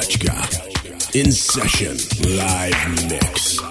Kachka. In session, live mix.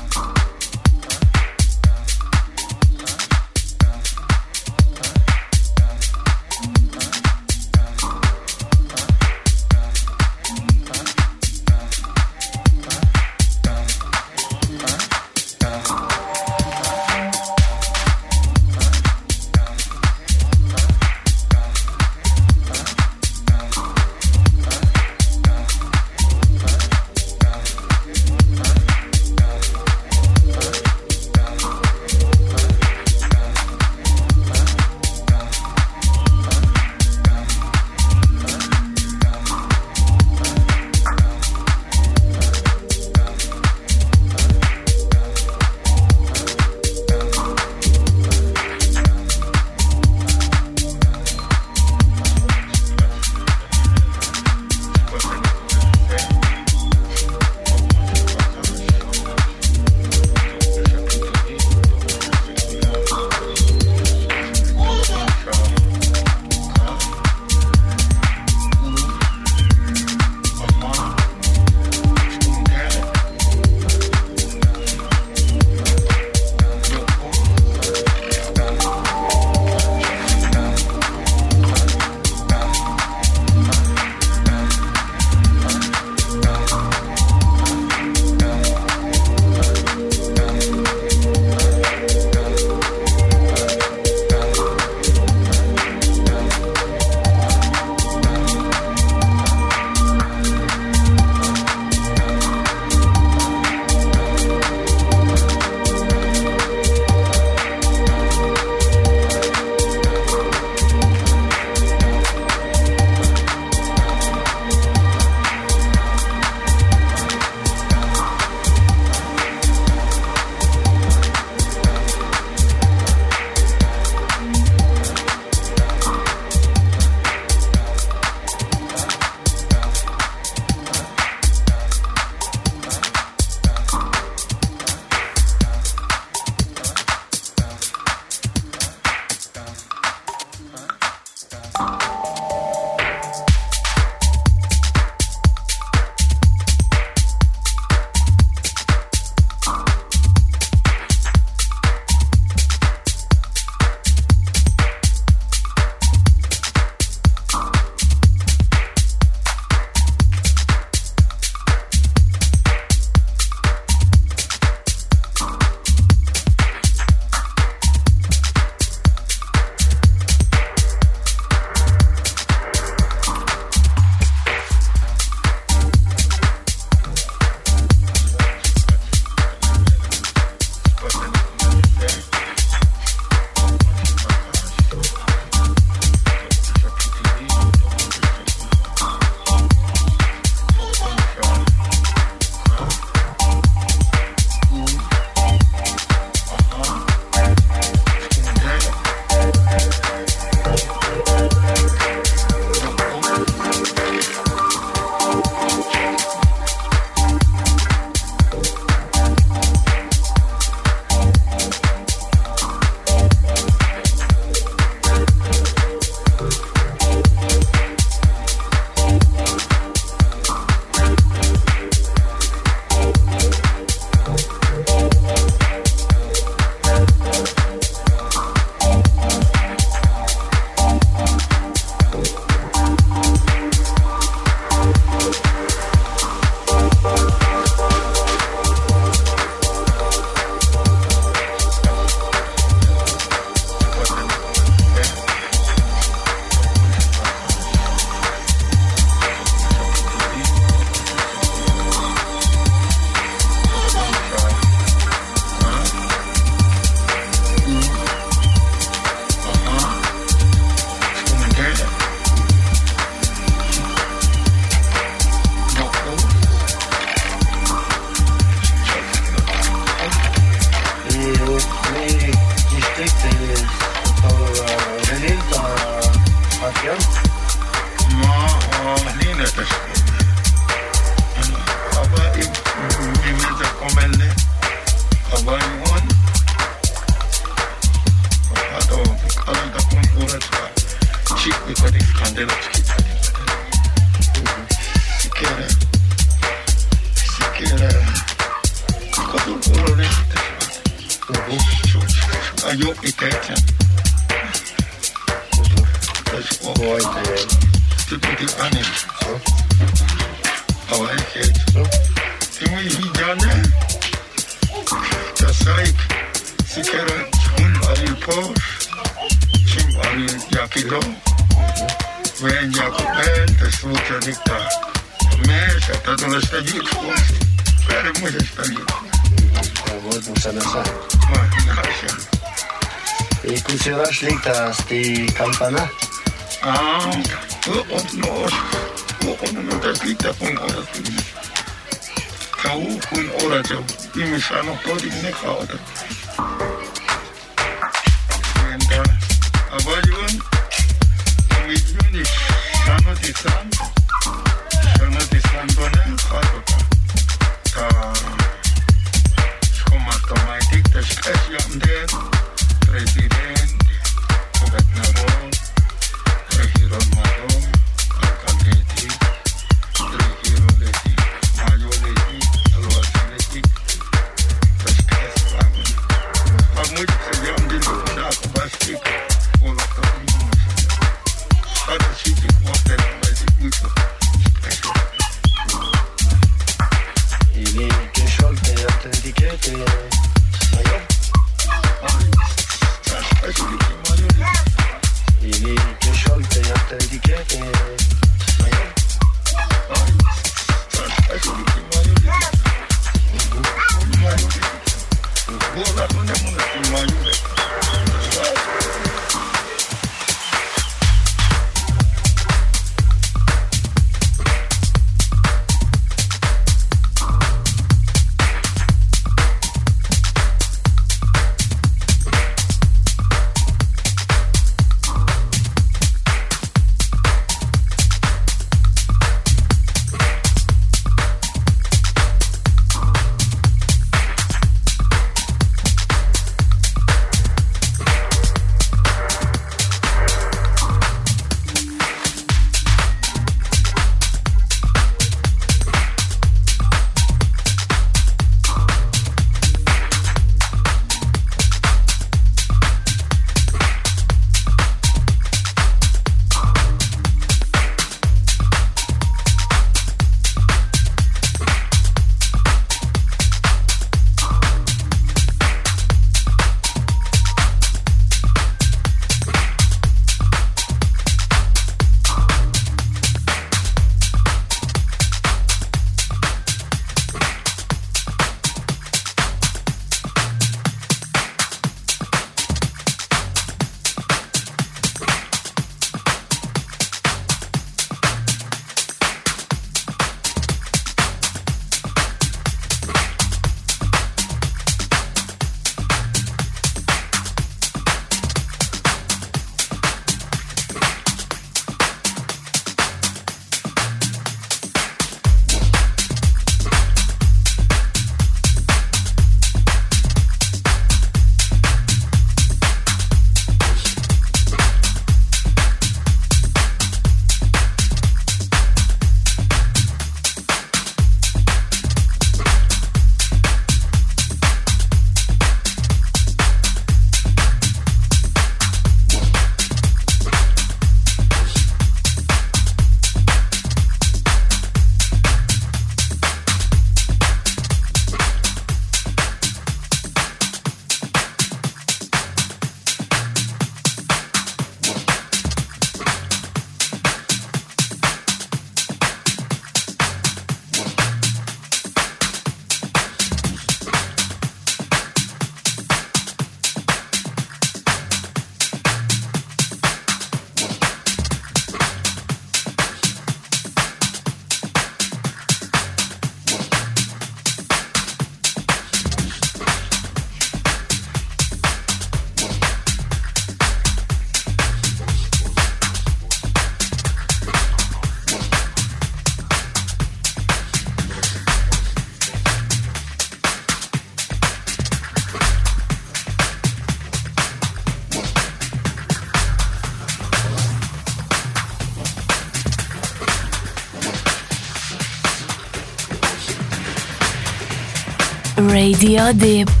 Radio Deep.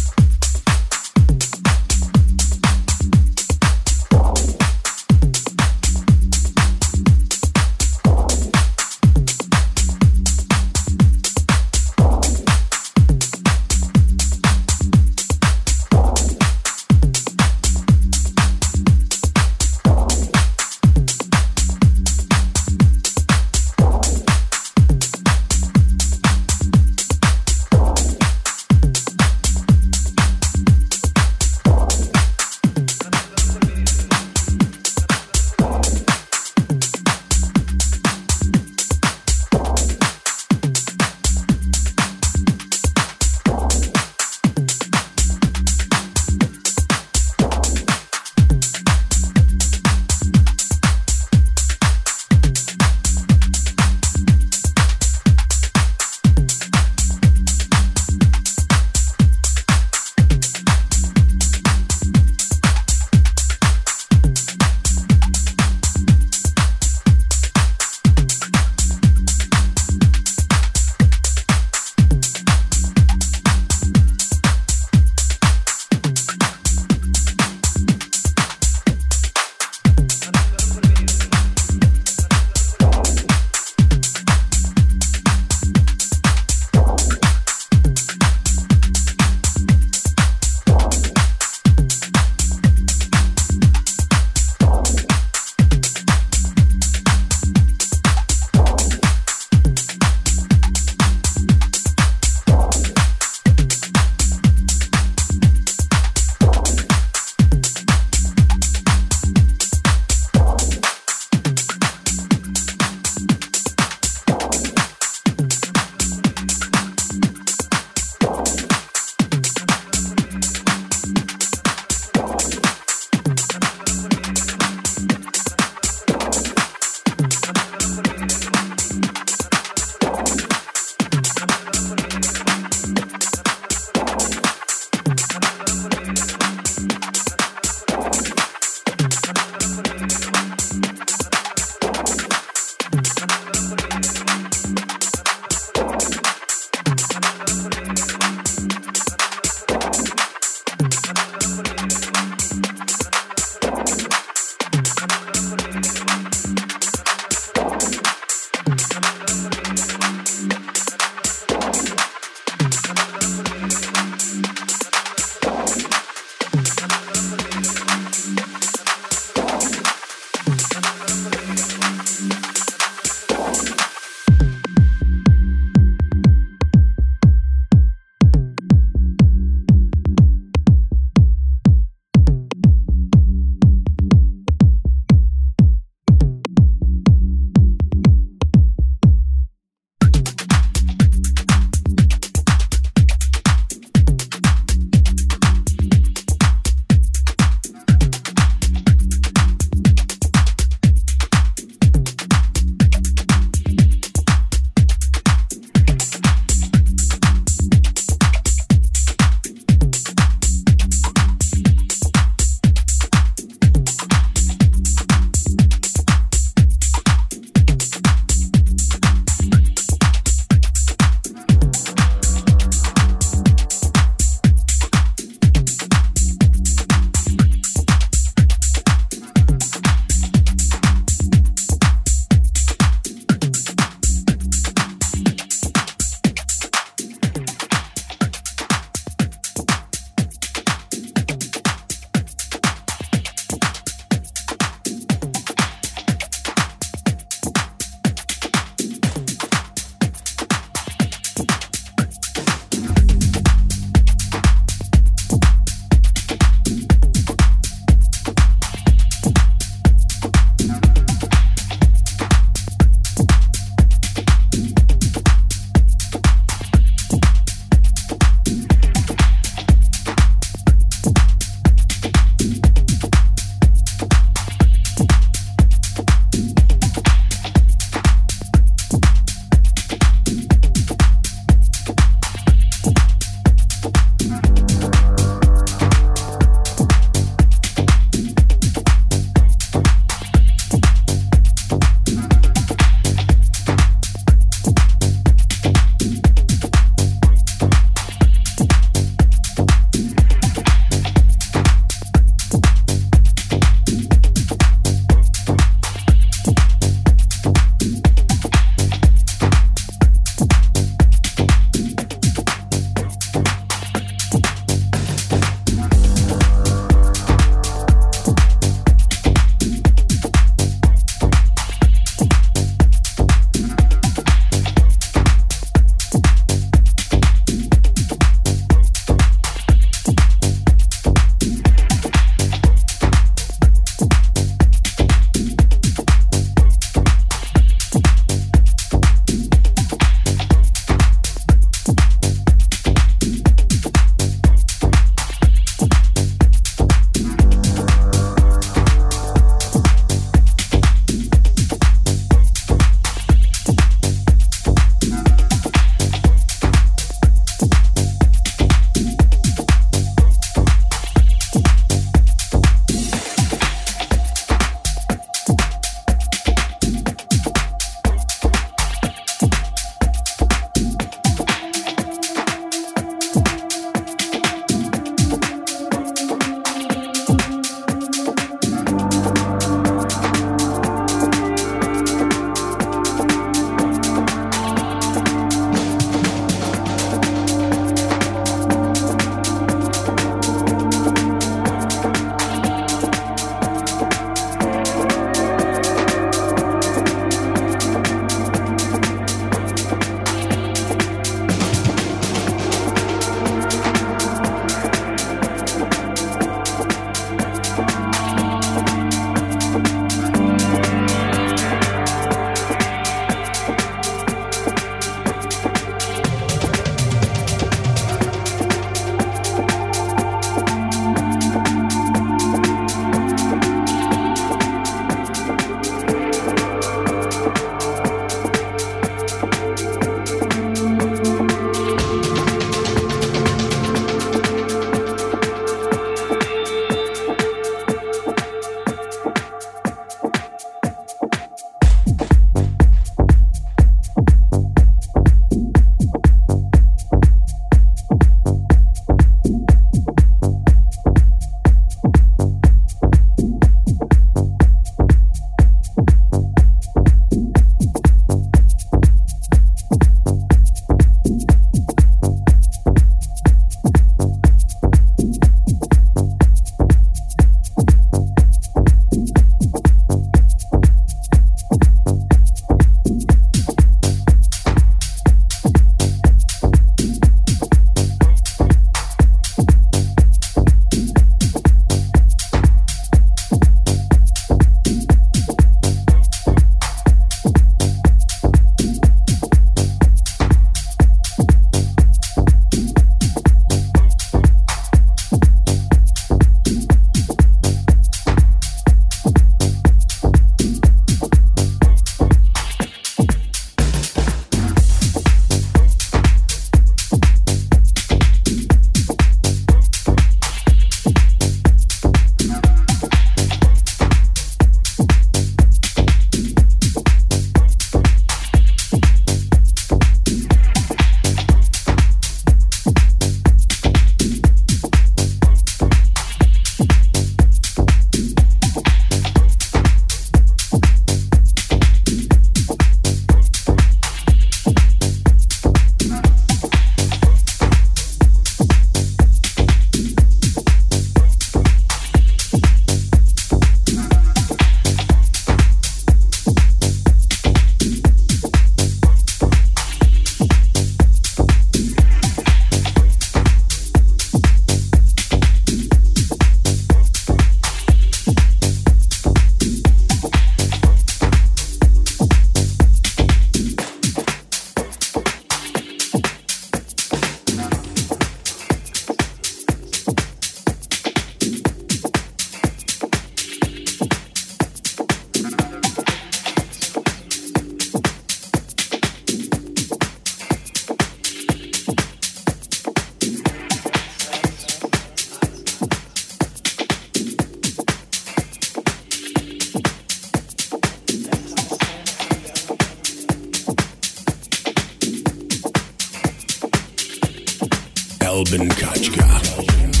Kelvin Kachka.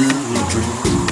you a drink.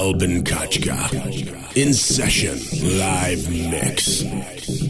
Albin Kachka. In session live mix.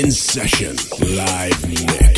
In session live mix.